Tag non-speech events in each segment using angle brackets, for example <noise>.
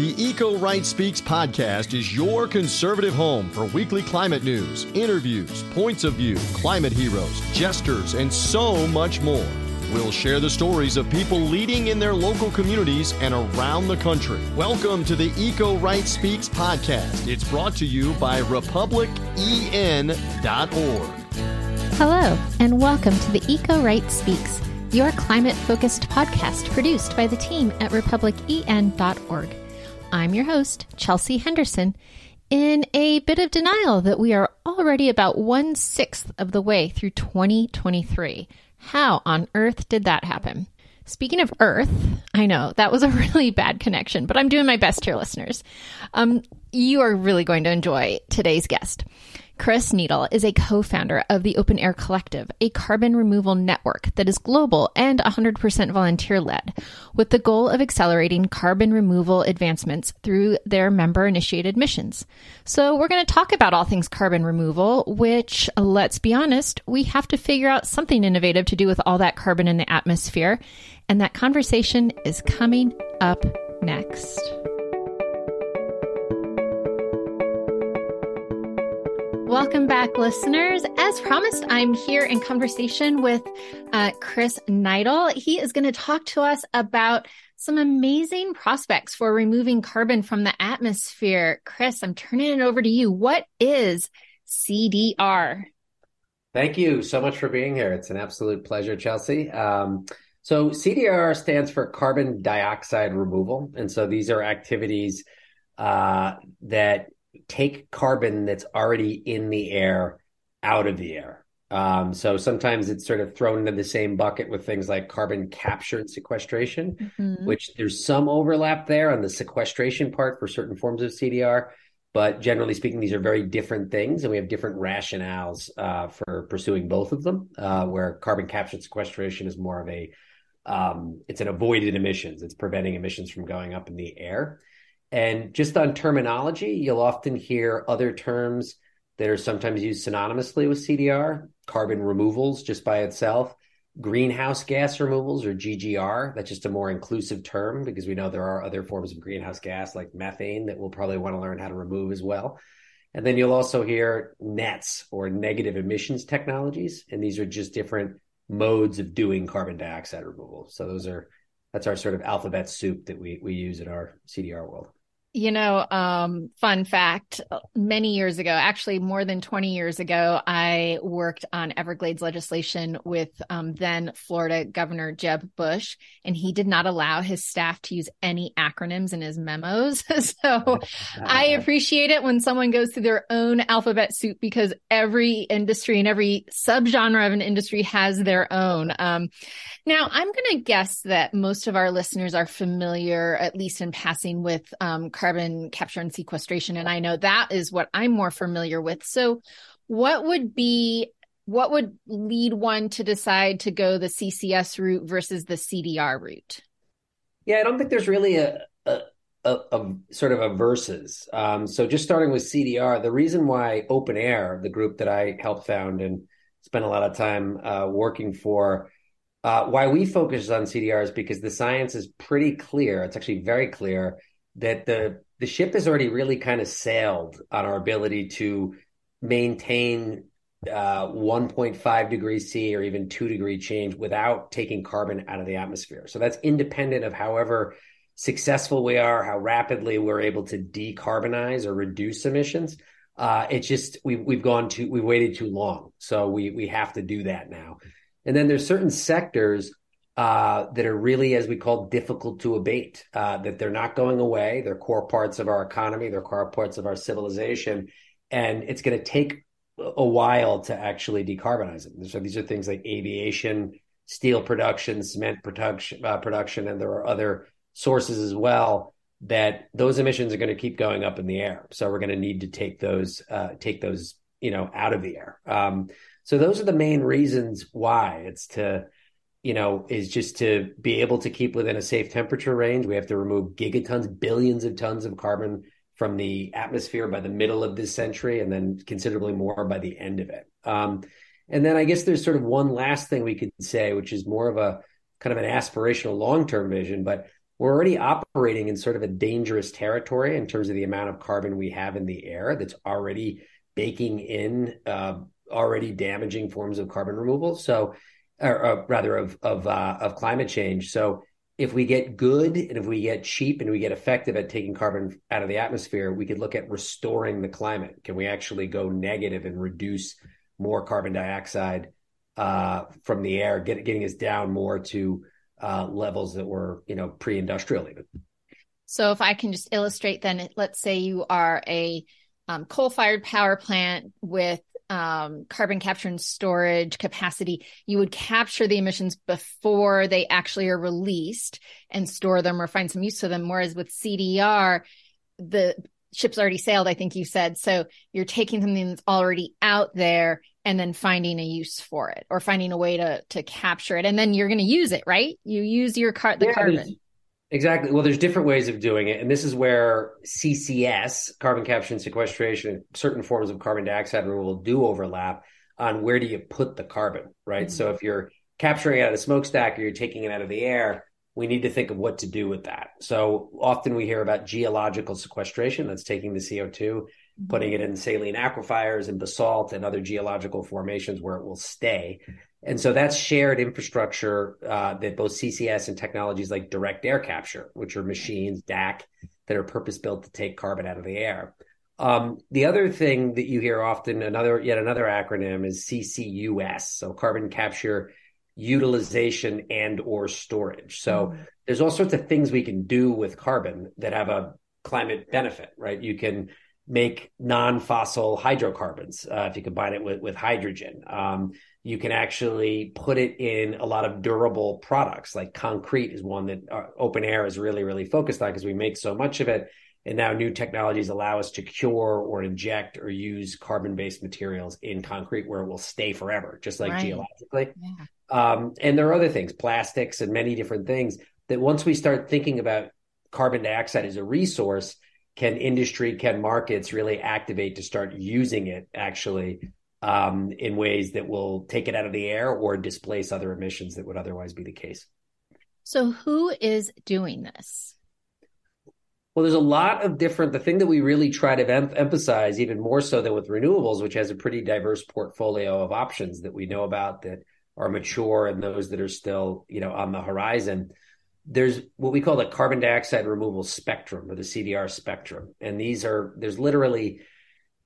The Eco Right Speaks podcast is your conservative home for weekly climate news, interviews, points of view, climate heroes, jesters, and so much more. We'll share the stories of people leading in their local communities and around the country. Welcome to the Eco Right Speaks podcast. It's brought to you by republicen.org. Hello, and welcome to the Eco Right Speaks, your climate focused podcast produced by the team at republicen.org. I'm your host, Chelsea Henderson, in a bit of denial that we are already about one sixth of the way through 2023. How on earth did that happen? Speaking of Earth, I know that was a <laughs> really bad connection, but I'm doing my best here, listeners. Um, you are really going to enjoy today's guest. Chris Neidl is a co founder of the Open Air Collective, a carbon removal network that is global and 100% volunteer led, with the goal of accelerating carbon removal advancements through their member initiated missions. So, we're going to talk about all things carbon removal, which, let's be honest, we have to figure out something innovative to do with all that carbon in the atmosphere. And that conversation is coming up next. Welcome back, listeners. As promised, I'm here in conversation with uh, Chris Neidl. He is going to talk to us about some amazing prospects for removing carbon from the atmosphere. Chris, I'm turning it over to you. What is CDR? Thank you so much for being here. It's an absolute pleasure, Chelsea. Um, so, CDR stands for carbon dioxide removal. And so these are activities uh, that take carbon that's already in the air out of the air. Um, so sometimes it's sort of thrown into the same bucket with things like carbon capture and sequestration, mm-hmm. which there's some overlap there on the sequestration part for certain forms of CDR. But generally speaking, these are very different things, and we have different rationales uh, for pursuing both of them. Uh, where carbon capture and sequestration is more of a um, it's an avoided emissions; it's preventing emissions from going up in the air. And just on terminology, you'll often hear other terms that are sometimes used synonymously with CDR, carbon removals just by itself, greenhouse gas removals or GGR. That's just a more inclusive term because we know there are other forms of greenhouse gas like methane that we'll probably want to learn how to remove as well. And then you'll also hear NETs or negative emissions technologies. And these are just different modes of doing carbon dioxide removal. So those are that's our sort of alphabet soup that we we use in our CDR world. You know, um, fun fact many years ago, actually more than 20 years ago, I worked on Everglades legislation with um, then Florida Governor Jeb Bush, and he did not allow his staff to use any acronyms in his memos. <laughs> so I appreciate it when someone goes through their own alphabet soup because every industry and every subgenre of an industry has their own. Um, now, I'm going to guess that most of our listeners are familiar, at least in passing, with um, carbon capture and sequestration. And I know that is what I'm more familiar with. So, what would be what would lead one to decide to go the CCS route versus the CDR route? Yeah, I don't think there's really a, a, a, a sort of a versus. Um, so just starting with CDR, the reason why Open Air, the group that I helped found and spent a lot of time uh, working for, uh, why we focus on CDR is because the science is pretty clear. It's actually very clear that the the ship has already really kind of sailed on our ability to maintain uh, 1.5 degrees C or even two degree change without taking carbon out of the atmosphere. So that's independent of however successful we are, how rapidly we're able to decarbonize or reduce emissions. Uh, it's just we, we've gone too we waited too long, so we we have to do that now. And then there's certain sectors uh, that are really, as we call, difficult to abate, uh, that they're not going away. They're core parts of our economy, they're core parts of our civilization. And it's going to take a while to actually decarbonize them. So these are things like aviation, steel production, cement production, uh, production, and there are other sources as well that those emissions are going to keep going up in the air. So we're going to need to take those uh, take those you know out of the air. Um, so those are the main reasons why it's to you know, is just to be able to keep within a safe temperature range. We have to remove gigatons, billions of tons of carbon from the atmosphere by the middle of this century, and then considerably more by the end of it. Um, and then I guess there's sort of one last thing we could say, which is more of a kind of an aspirational long term vision, but we're already operating in sort of a dangerous territory in terms of the amount of carbon we have in the air that's already baking in uh, already damaging forms of carbon removal. So, or, or rather, of of uh, of climate change. So, if we get good and if we get cheap and we get effective at taking carbon out of the atmosphere, we could look at restoring the climate. Can we actually go negative and reduce more carbon dioxide uh, from the air, get, getting us down more to uh, levels that were, you know, pre-industrial even. So if I can just illustrate, then let's say you are a um, coal-fired power plant with um, carbon capture and storage capacity, you would capture the emissions before they actually are released and store them or find some use for them. Whereas with CDR, the ship's already sailed, I think you said. So you're taking something that's already out there and then finding a use for it or finding a way to to capture it and then you're going to use it right you use your car the yeah, carbon exactly. Well there's different ways of doing it and this is where ccs carbon capture and sequestration certain forms of carbon dioxide removal do overlap on where do you put the carbon right? Mm-hmm. so if you're capturing it out of the smokestack or you're taking it out of the air we need to think of what to do with that. So often we hear about geological sequestration that's taking the co2 putting it in saline aquifers and basalt and other geological formations where it will stay. And so that's shared infrastructure uh, that both CCS and technologies like direct air capture, which are machines, DAC, that are purpose built to take carbon out of the air. Um, the other thing that you hear often, another yet another acronym is CCUS, so carbon capture, utilization, and or storage. So mm-hmm. there's all sorts of things we can do with carbon that have a climate benefit, right? You can make non-fossil hydrocarbons uh, if you combine it with, with hydrogen. Um, you can actually put it in a lot of durable products, like concrete is one that uh, open air is really, really focused on because we make so much of it. And now new technologies allow us to cure or inject or use carbon-based materials in concrete where it will stay forever, just like right. geologically. Yeah. Um, and there are other things, plastics and many different things that once we start thinking about carbon dioxide as a resource – can industry, can markets really activate to start using it actually um, in ways that will take it out of the air or displace other emissions that would otherwise be the case. So, who is doing this? Well, there's a lot of different. The thing that we really try to em- emphasize, even more so than with renewables, which has a pretty diverse portfolio of options that we know about that are mature and those that are still, you know, on the horizon there's what we call the carbon dioxide removal spectrum or the CDR spectrum. And these are, there's literally,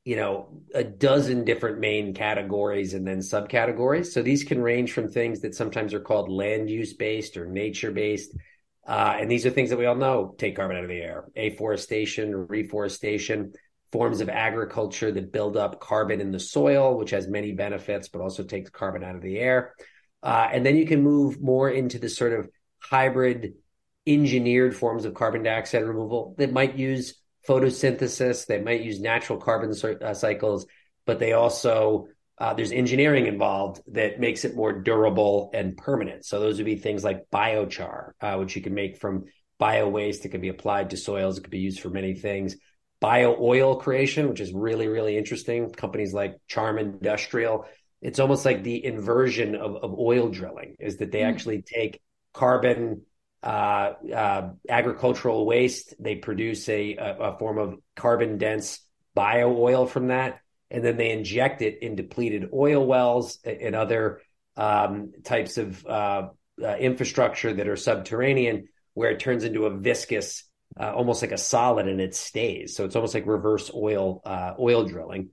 you know, a dozen different main categories and then subcategories. So these can range from things that sometimes are called land use based or nature based. Uh, and these are things that we all know take carbon out of the air afforestation, reforestation, forms of agriculture that build up carbon in the soil, which has many benefits, but also takes carbon out of the air. Uh, and then you can move more into the sort of hybrid engineered forms of carbon dioxide removal that might use photosynthesis, they might use natural carbon uh, cycles, but they also uh, there's engineering involved that makes it more durable and permanent. So those would be things like biochar, uh, which you can make from bio waste. It can be applied to soils. It could be used for many things. Bio oil creation, which is really really interesting. Companies like Charm Industrial. It's almost like the inversion of, of oil drilling is that they mm. actually take carbon agricultural waste. They produce a, a form of carbon dense bio oil from that, and then they inject it in depleted oil wells and other um, types of uh, uh, infrastructure that are subterranean, where it turns into a viscous, uh, almost like a solid, and it stays. So it's almost like reverse oil uh, oil drilling,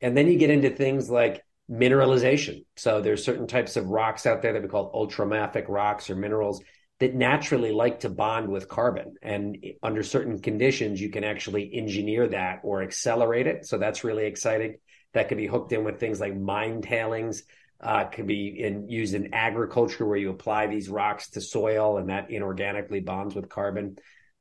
and then you get into things like mineralization. So there's certain types of rocks out there that we call ultramafic rocks or minerals that naturally like to bond with carbon. And under certain conditions, you can actually engineer that or accelerate it. So that's really exciting. That could be hooked in with things like mine tailings. Uh, could be in, used in agriculture where you apply these rocks to soil and that inorganically bonds with carbon.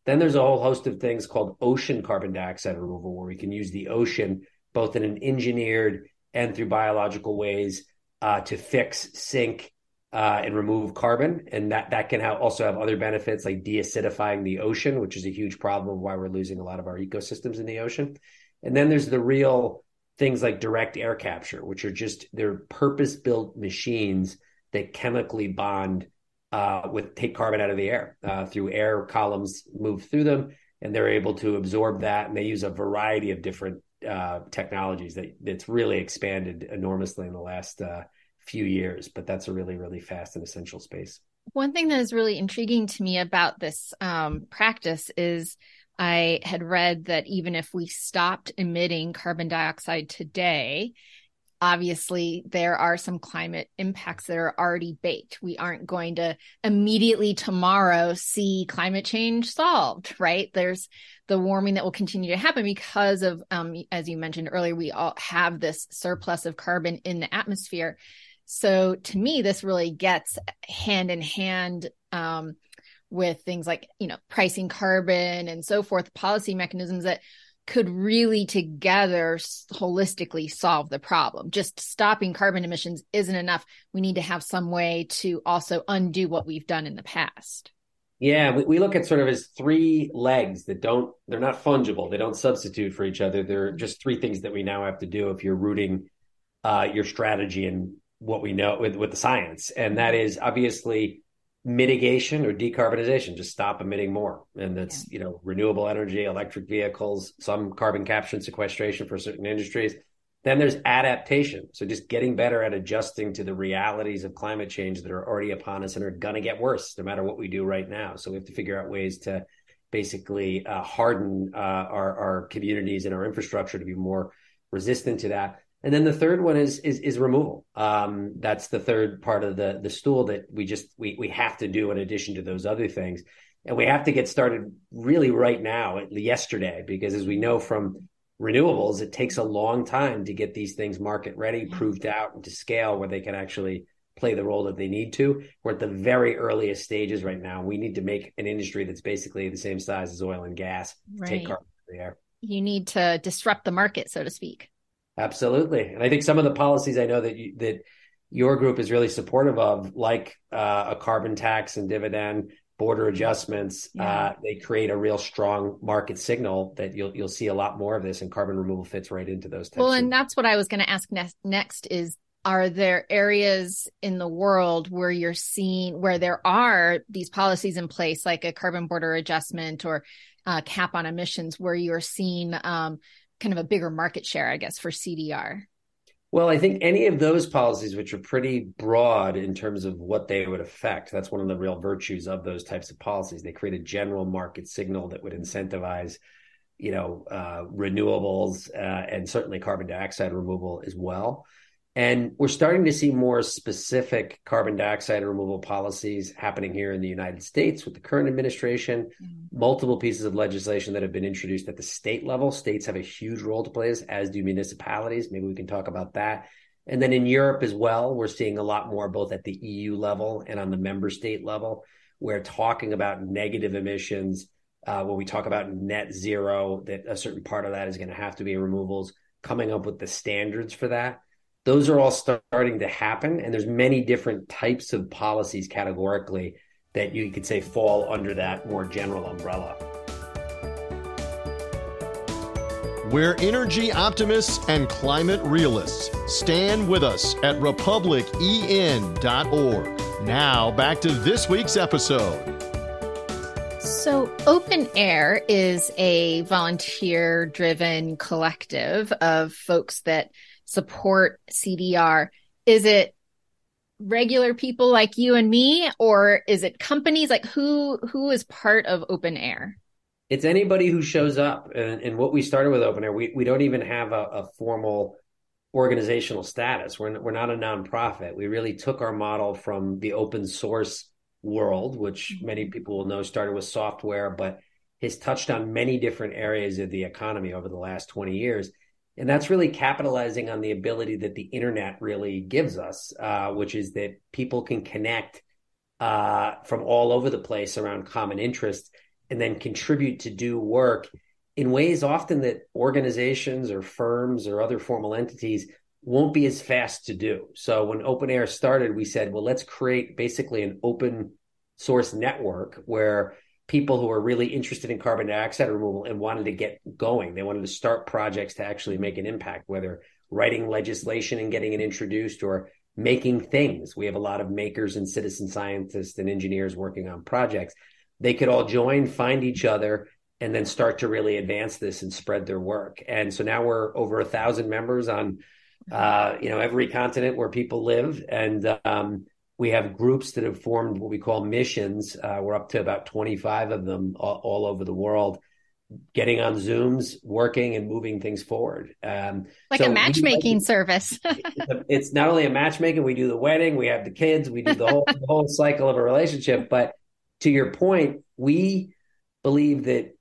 Then there's a whole host of things called ocean carbon dioxide removal, where we can use the ocean both in an engineered and through biological ways uh, to fix, sink, uh, and remove carbon. And that, that can also have other benefits like deacidifying the ocean, which is a huge problem of why we're losing a lot of our ecosystems in the ocean. And then there's the real things like direct air capture, which are just they're purpose built machines that chemically bond uh, with take carbon out of the air uh, through air columns move through them, and they're able to absorb that. And they use a variety of different uh, technologies that that's really expanded enormously in the last uh, few years. But that's a really really fast and essential space. One thing that is really intriguing to me about this um, practice is I had read that even if we stopped emitting carbon dioxide today, obviously there are some climate impacts that are already baked. We aren't going to immediately tomorrow see climate change solved, right? There's the warming that will continue to happen because of, um, as you mentioned earlier, we all have this surplus of carbon in the atmosphere. So to me, this really gets hand in hand um, with things like, you know, pricing carbon and so forth, policy mechanisms that could really together holistically solve the problem. Just stopping carbon emissions isn't enough. We need to have some way to also undo what we've done in the past. Yeah, we, we look at sort of as three legs that don't, they're not fungible. They don't substitute for each other. They're just three things that we now have to do if you're rooting uh, your strategy and what we know with, with the science. And that is obviously mitigation or decarbonization just stop emitting more. And that's yeah. you know renewable energy electric vehicles some carbon capture and sequestration for certain industries. Then there's adaptation. So just getting better at adjusting to the realities of climate change that are already upon us and are going to get worse no matter what we do right now. So we have to figure out ways to basically uh, harden uh, our, our communities and our infrastructure to be more resistant to that and then the third one is is is removal. Um, that's the third part of the the stool that we just we we have to do in addition to those other things, and we have to get started really right now, yesterday, because as we know from renewables, it takes a long time to get these things market ready, proved out, and to scale where they can actually play the role that they need to. We're at the very earliest stages right now. We need to make an industry that's basically the same size as oil and gas right. take carbon from the air. You need to disrupt the market, so to speak. Absolutely, and I think some of the policies I know that you, that your group is really supportive of, like uh, a carbon tax and dividend border adjustments, yeah. uh, they create a real strong market signal that you'll you'll see a lot more of this, and carbon removal fits right into those. well, and that's what I was going to ask next. Next is are there areas in the world where you're seeing where there are these policies in place like a carbon border adjustment or uh, cap on emissions where you're seeing um, kind of a bigger market share, I guess, for CDR? Well, I think any of those policies, which are pretty broad in terms of what they would affect, that's one of the real virtues of those types of policies. They create a general market signal that would incentivize, you know, uh, renewables uh, and certainly carbon dioxide removal as well. And we're starting to see more specific carbon dioxide removal policies happening here in the United States with the current administration. Mm-hmm. Multiple pieces of legislation that have been introduced at the state level. States have a huge role to play, as do municipalities. Maybe we can talk about that. And then in Europe as well, we're seeing a lot more both at the EU level and on the member state level. We're talking about negative emissions. Uh, when we talk about net zero, that a certain part of that is going to have to be removals, coming up with the standards for that those are all starting to happen and there's many different types of policies categorically that you could say fall under that more general umbrella We're energy optimists and climate realists. Stand with us at republicen.org. Now, back to this week's episode. So, Open Air is a volunteer driven collective of folks that support CDR? Is it regular people like you and me or is it companies? Like who who is part of open air? It's anybody who shows up and, and what we started with open air we, we don't even have a, a formal organizational status. We're, we're not a nonprofit. We really took our model from the open source world which mm-hmm. many people will know started with software but has touched on many different areas of the economy over the last 20 years and that's really capitalizing on the ability that the internet really gives us, uh, which is that people can connect uh, from all over the place around common interests and then contribute to do work in ways often that organizations or firms or other formal entities won't be as fast to do. So when Open Air started, we said, well, let's create basically an open source network where people who are really interested in carbon dioxide removal and wanted to get going. They wanted to start projects to actually make an impact, whether writing legislation and getting it introduced or making things. We have a lot of makers and citizen scientists and engineers working on projects. They could all join, find each other, and then start to really advance this and spread their work. And so now we're over a thousand members on, uh, you know, every continent where people live, and um, we have groups that have formed what we call missions. Uh, we're up to about 25 of them all, all, over the world, getting on Zooms, working and moving things forward. Um, like so a matchmaking we, service. <laughs> it's not only a matchmaking, we do the wedding, we have the kids, we do the whole, the whole cycle of a relationship. But to your point, we believe that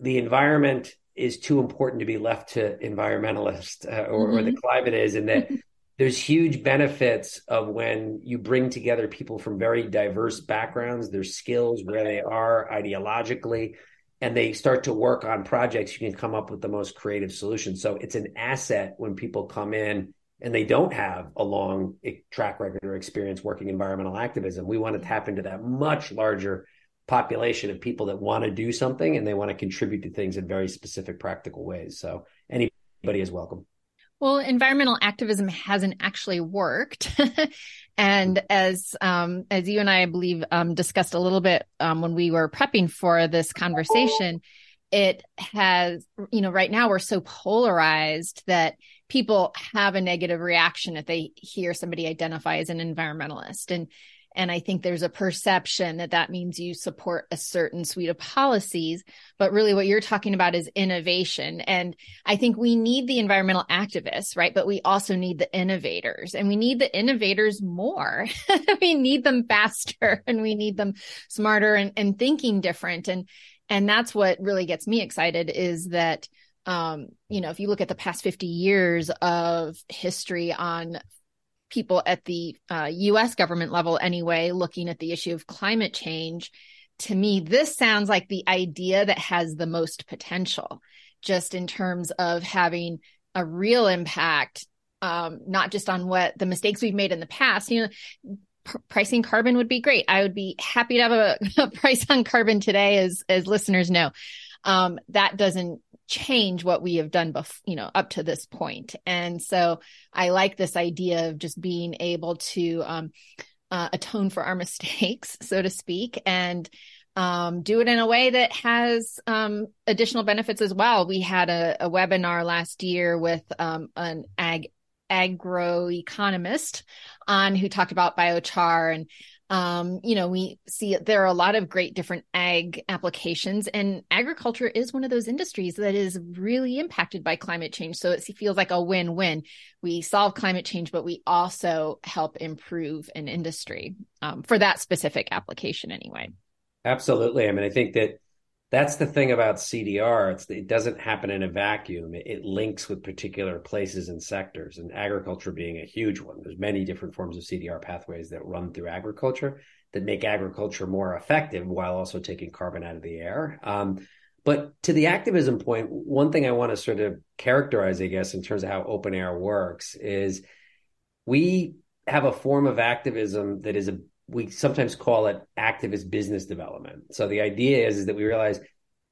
the environment is too important to be left to environmentalists uh, or, mm-hmm. or, the mm-hmm. climate is, and that <laughs> there's huge benefits of when you bring together people from very diverse backgrounds, their skills, where they are ideologically, and they start to work on projects, you can come up with the most creative solutions. So it's an asset when people come in and they don't have a long track record or experience working environmental activism. We want to tap into that much larger population of people that want to do something and they want to contribute to things in very specific practical ways. So anybody is welcome. Well, environmental activism hasn't actually worked. <laughs> and as um, as you and I, I believe, um, discussed a little bit um, when we were prepping for this conversation, it has, you know, right now we're so polarized that people have a negative reaction if they hear somebody identify as an environmentalist. And and I think there's a perception that that means you support a certain suite of policies. But really, what you're talking about is innovation. And I think we need the environmental activists, right? But we also need the innovators and we need the innovators more. <laughs> we need them faster <laughs> and we need them smarter and, and thinking different. And, and that's what really gets me excited is that um, you know, if you look at the past 50 years of history on people at the uh, US government level, anyway, looking at the issue of climate change, to me, this sounds like the idea that has the most potential, just in terms of having a real impact, um, not just on what the mistakes we've made in the past. You know, pr- pricing carbon would be great. I would be happy to have a, <laughs> a price on carbon today, as as listeners know. Um, that doesn't change what we have done bef- you know up to this point. And so i like this idea of just being able to um, uh, atone for our <laughs> mistakes so to speak and um, do it in a way that has um, additional benefits as well. We had a, a webinar last year with um, an ag agroeconomist on who talked about biochar and um, you know, we see there are a lot of great different ag applications, and agriculture is one of those industries that is really impacted by climate change. So it feels like a win win. We solve climate change, but we also help improve an industry um, for that specific application, anyway. Absolutely. I mean, I think that that's the thing about CDR. It doesn't happen in a vacuum. It, it, links with particular places and sectors, and agriculture being a huge one. There's many different forms of CDR pathways that run through agriculture that make agriculture more effective while also taking carbon out of the air. Um, but to the activism point, one thing I want to sort of characterize, I guess, in terms of how open air works is we have a form of activism that is a we sometimes call it activist business development. So the idea is, is that we realize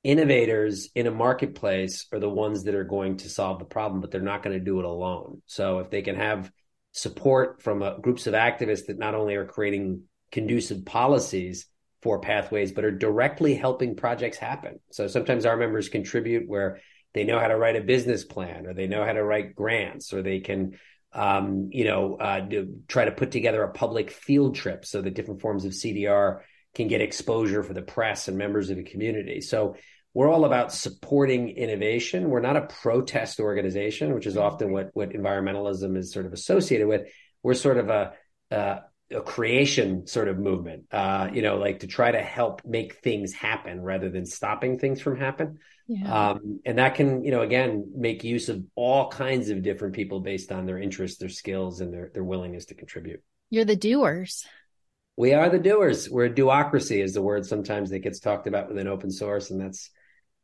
innovators in a marketplace are the ones that are going to solve the problem, but they're not going to do it alone. So if they can have support from uh, groups of activists that not only are creating conducive policies for pathways, but are directly helping projects happen. So sometimes our members contribute where they know how to write a business plan or they know how to write grants or they can um, you know, uh, to try to put together a public field trip so that different forms of CDR can get exposure for the press and members of the community. So we're all about supporting innovation. We're not a protest organization, which is often what what environmentalism is sort of associated with. We're sort of a uh, a creation sort of movement, uh, you know, like to try to help make things happen rather than stopping things from happen. Yeah. Um, and that can, you know, again, make use of all kinds of different people based on their interests, their skills, and their their willingness to contribute. You're the doers. We are the doers. We're a do-ocracy, is the word sometimes that gets talked about within open source, and that's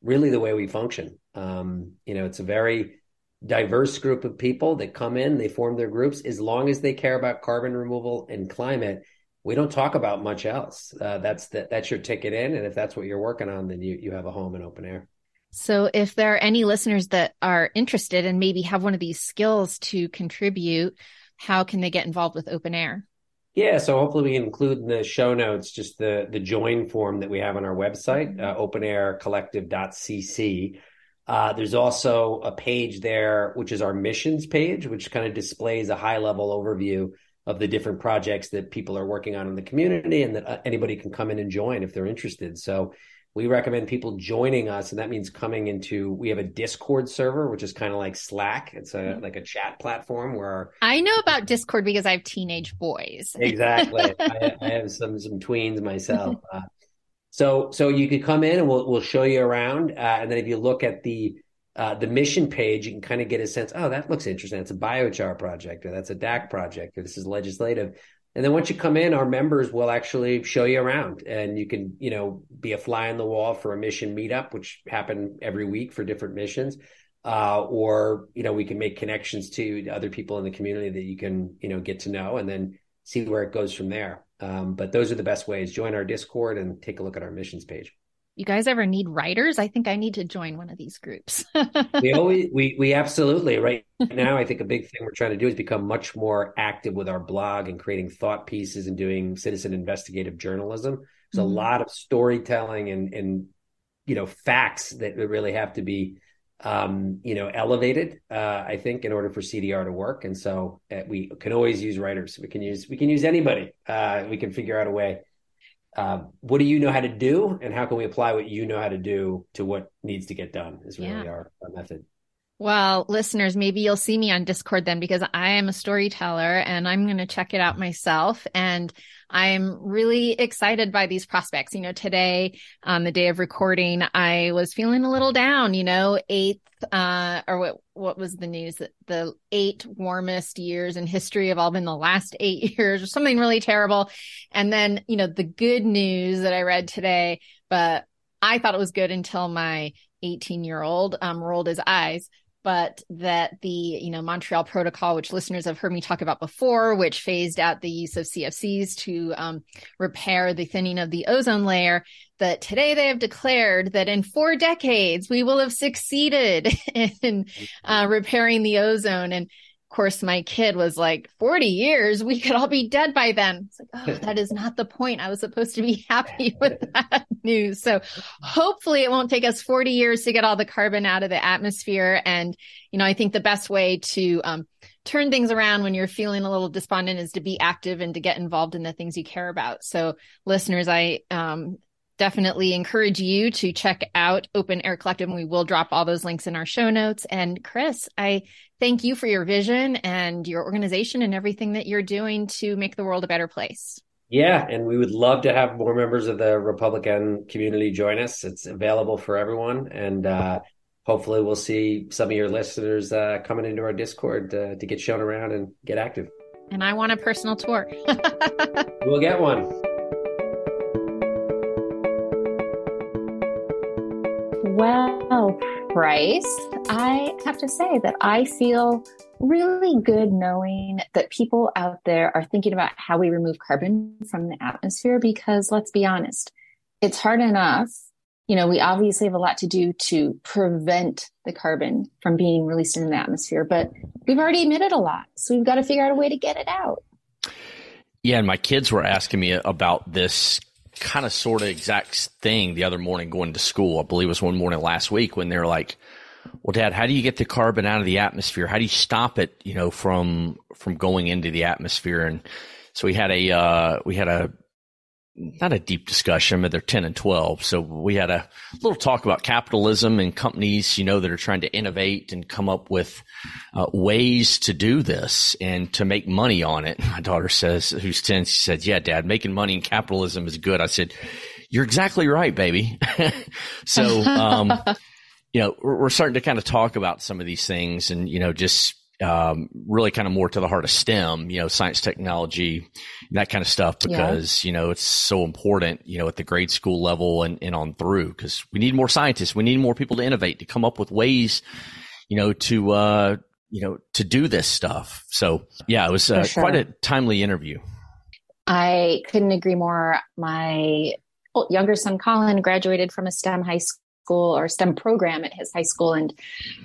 really the way we function. Um, you know, it's a very diverse group of people that come in, they form their groups. As long as they care about carbon removal and climate, we don't talk about much else. Uh, that's the, that's your ticket in, and if that's what you're working on, then you you have a home in open air. So, if there are any listeners that are interested and maybe have one of these skills to contribute, how can they get involved with open air? Yeah, so hopefully we can include in the show notes just the the join form that we have on our website, uh, openaircollective.cc. Uh, there's also a page there, which is our missions page, which kind of displays a high level overview of the different projects that people are working on in the community and that uh, anybody can come in and join if they're interested. So we recommend people joining us and that means coming into we have a discord server which is kind of like slack it's a mm-hmm. like a chat platform where i know about discord because i have teenage boys exactly <laughs> I, I, have some some tweens myself uh, so so you could come in and we'll we'll show you around uh, and then if you look at the uh, the mission page, you can kind of get a sense. Oh, that looks interesting. It's a biochar project, or that's a DAC project, or this is legislative. And then once you come in, our members will actually show you around and you can, you know, be a fly on the wall for a mission meetup, which happen every week for different missions. Uh, or, you know, we can make connections to other people in the community that you can, you know, get to know and then see where it goes from there. Um, but those are the best ways. Join our Discord and take a look at our missions page you guys ever need writers? I think I need to join one of these groups. <laughs> we always, we, we absolutely right now. I think a big thing we're trying to do is become much more active with our blog and creating thought pieces and doing citizen investigative journalism. There's mm-hmm. a lot of storytelling and, and, you know, facts that really have to be, um, you know, elevated, uh, I think in order for CDR to work. And so uh, we can always use writers. We can use, we can use anybody. Uh, we can figure out a way uh, what do you know how to do and how can we apply what you know how to do to what needs to get done is really yeah. our, our method well, listeners, maybe you'll see me on Discord then because I am a storyteller and I'm going to check it out myself. And I'm really excited by these prospects. You know, today, on the day of recording, I was feeling a little down, you know, eighth, uh, or what, what was the news that the eight warmest years in history have all been the last eight <laughs> years or something really terrible. And then, you know, the good news that I read today, but I thought it was good until my 18 year old um, rolled his eyes but that the you know Montreal Protocol, which listeners have heard me talk about before, which phased out the use of CFCs to um, repair the thinning of the ozone layer, that today they have declared that in four decades we will have succeeded <laughs> in uh, repairing the ozone. And course, my kid was like, 40 years, we could all be dead by then. It's like, oh, that is not the point. I was supposed to be <laughs> happy with <laughs> that news. So hopefully it won't take us 40 years to get all the carbon out of the atmosphere. And, you know, I think the best way to, um, turn things around when you're feeling a little despondent is to be active and to get involved in the things you care about. So listeners, I, um, definitely encourage you to check out Open Air Collective and we will drop all those links in our show notes. And Chris, I thank you for your vision and your organization and everything that you're doing to make the world a better place. Yeah, and we would love to have more members of the Republican community join us. It's available for everyone, and uh, hopefully, we'll see some of your listeners uh, coming into our Discord uh, to get shown around and get active. And I want a personal tour. <laughs> we'll get one. Well, Bryce, I have to say that I feel really good knowing that people out there are thinking about how we remove carbon from the atmosphere because let's be honest, it's hard enough. You know, we obviously have a lot to do to prevent the carbon from being released into the atmosphere, but we've already emitted a lot. So we've got to figure out a way to get it out. Yeah, and my kids were asking me about this kind of sort of exact thing the other morning going to school. I believe it was one morning last week when they're like, well, dad, how do you get the carbon out of the atmosphere? How do you stop it, you know, from, from going into the atmosphere? And so we had a, uh, we had a not a deep discussion, but they're 10 and 12. So we had a little talk about capitalism and companies, you know, that are trying to innovate and come up with uh, ways to do this and to make money on it. My daughter says, who's 10, she said, yeah, dad, making money in capitalism is good. I said, you're exactly right, baby. <laughs> so, um, <laughs> you know, we're, we're starting to kind of talk about some of these things and, you know, just um, really kind of more to the heart of STEM, you know, science, technology, that kind of stuff, because, yeah. you know, it's so important, you know, at the grade school level and, and on through, because we need more scientists. We need more people to innovate, to come up with ways, you know, to, uh, you know, to do this stuff. So yeah, it was uh, sure. quite a timely interview. I couldn't agree more. My younger son, Colin, graduated from a STEM high school school or STEM program at his high school. And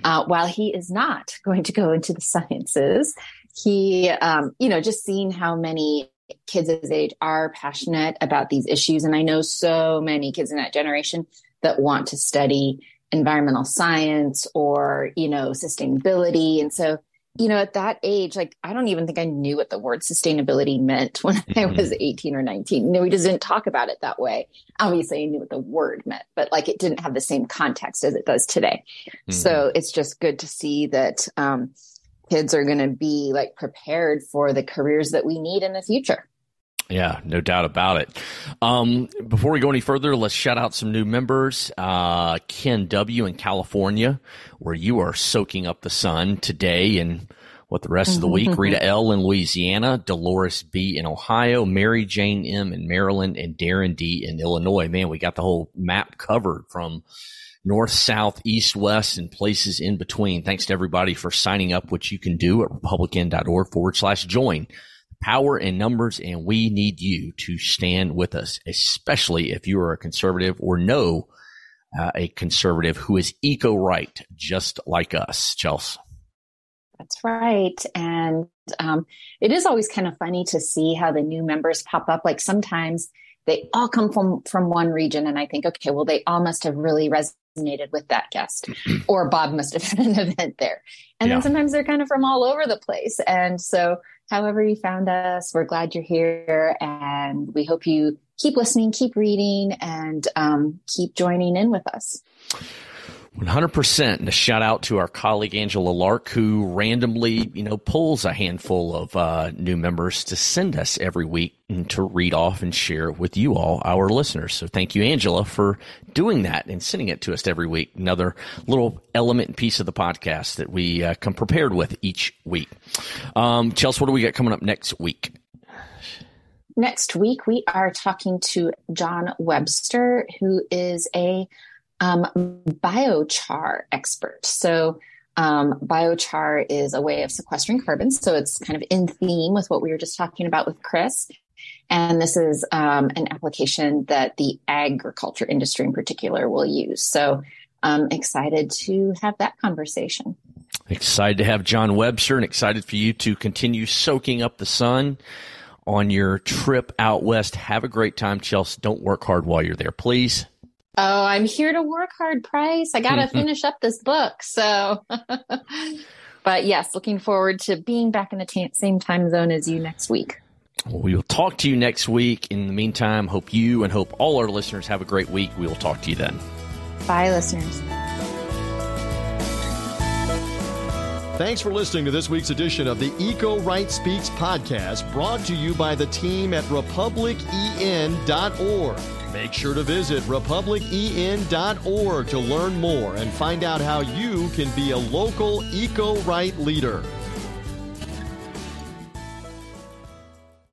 uh, while he is not <laughs> going to go into the sciences, he, um, you know, just seeing how many kids his age are passionate about these issues. And I know so many kids in that generation that want to study environmental science or, you know, sustainability. And so, you know, at that age, like I don't even think I knew what the word sustainability meant <laughs> when mm-hmm. I was 18 or 19. You know, we just didn't talk about it that way. Obviously, I knew what the word meant, but like it didn't have the same context as it does today. Mm-hmm. So it's just good to see that um, kids are going to be like prepared for the careers that we need in the future. Yeah, no doubt about it. Um, before we go any further, let's shout out some new members. Uh, Ken W. in California, where you are soaking up the sun today and what the rest of the week. Rita <laughs> L. in Louisiana, Dolores B. in Ohio, Mary Jane M. in Maryland, and Darren D. in Illinois. Man, we got the whole map covered from north, south, east, west, and places in between. Thanks to everybody for signing up, which you can do at republicen.org forward slash join power in numbers, and we need you to stand with us, especially if you are a conservative or know uh, a conservative who is eco right, just like us. Chelsea. That's right. And um, it is always kind of funny to see how the new members pop up. Like sometimes they all come from from one region, and I think, okay, well, they all must have really resonated with that guest, <clears throat> or Bob must have <laughs> had an event there. And yeah. then sometimes they're kind of from all over the place, and so however you found us. We're glad you're here and we hope you keep listening, keep reading, and um, keep joining in with us. 100%. And a shout out to our colleague Angela Lark, who randomly, you know, pulls a handful of uh, new members to send us every week and to read off and share with you all, our listeners. So thank you, Angela, for doing that and sending it to us every week. Another little element and piece of the podcast that we uh, come prepared with each week. Um, Chelsea, what do we got coming up next week? Next week, we are talking to John Webster, who is a um, biochar expert. So, um, biochar is a way of sequestering carbon. So, it's kind of in theme with what we were just talking about with Chris. And this is um, an application that the agriculture industry in particular will use. So, I'm excited to have that conversation. Excited to have John Webster and excited for you to continue soaking up the sun on your trip out west. Have a great time, Chelsea. Don't work hard while you're there, please. Oh, I'm here to work hard, Bryce. I got to mm-hmm. finish up this book. So, <laughs> but yes, looking forward to being back in the t- same time zone as you next week. Well, we will talk to you next week. In the meantime, hope you and hope all our listeners have a great week. We will talk to you then. Bye, listeners. Thanks for listening to this week's edition of the Eco Right Speaks podcast, brought to you by the team at republicen.org. Make sure to visit republicen.org to learn more and find out how you can be a local eco right leader.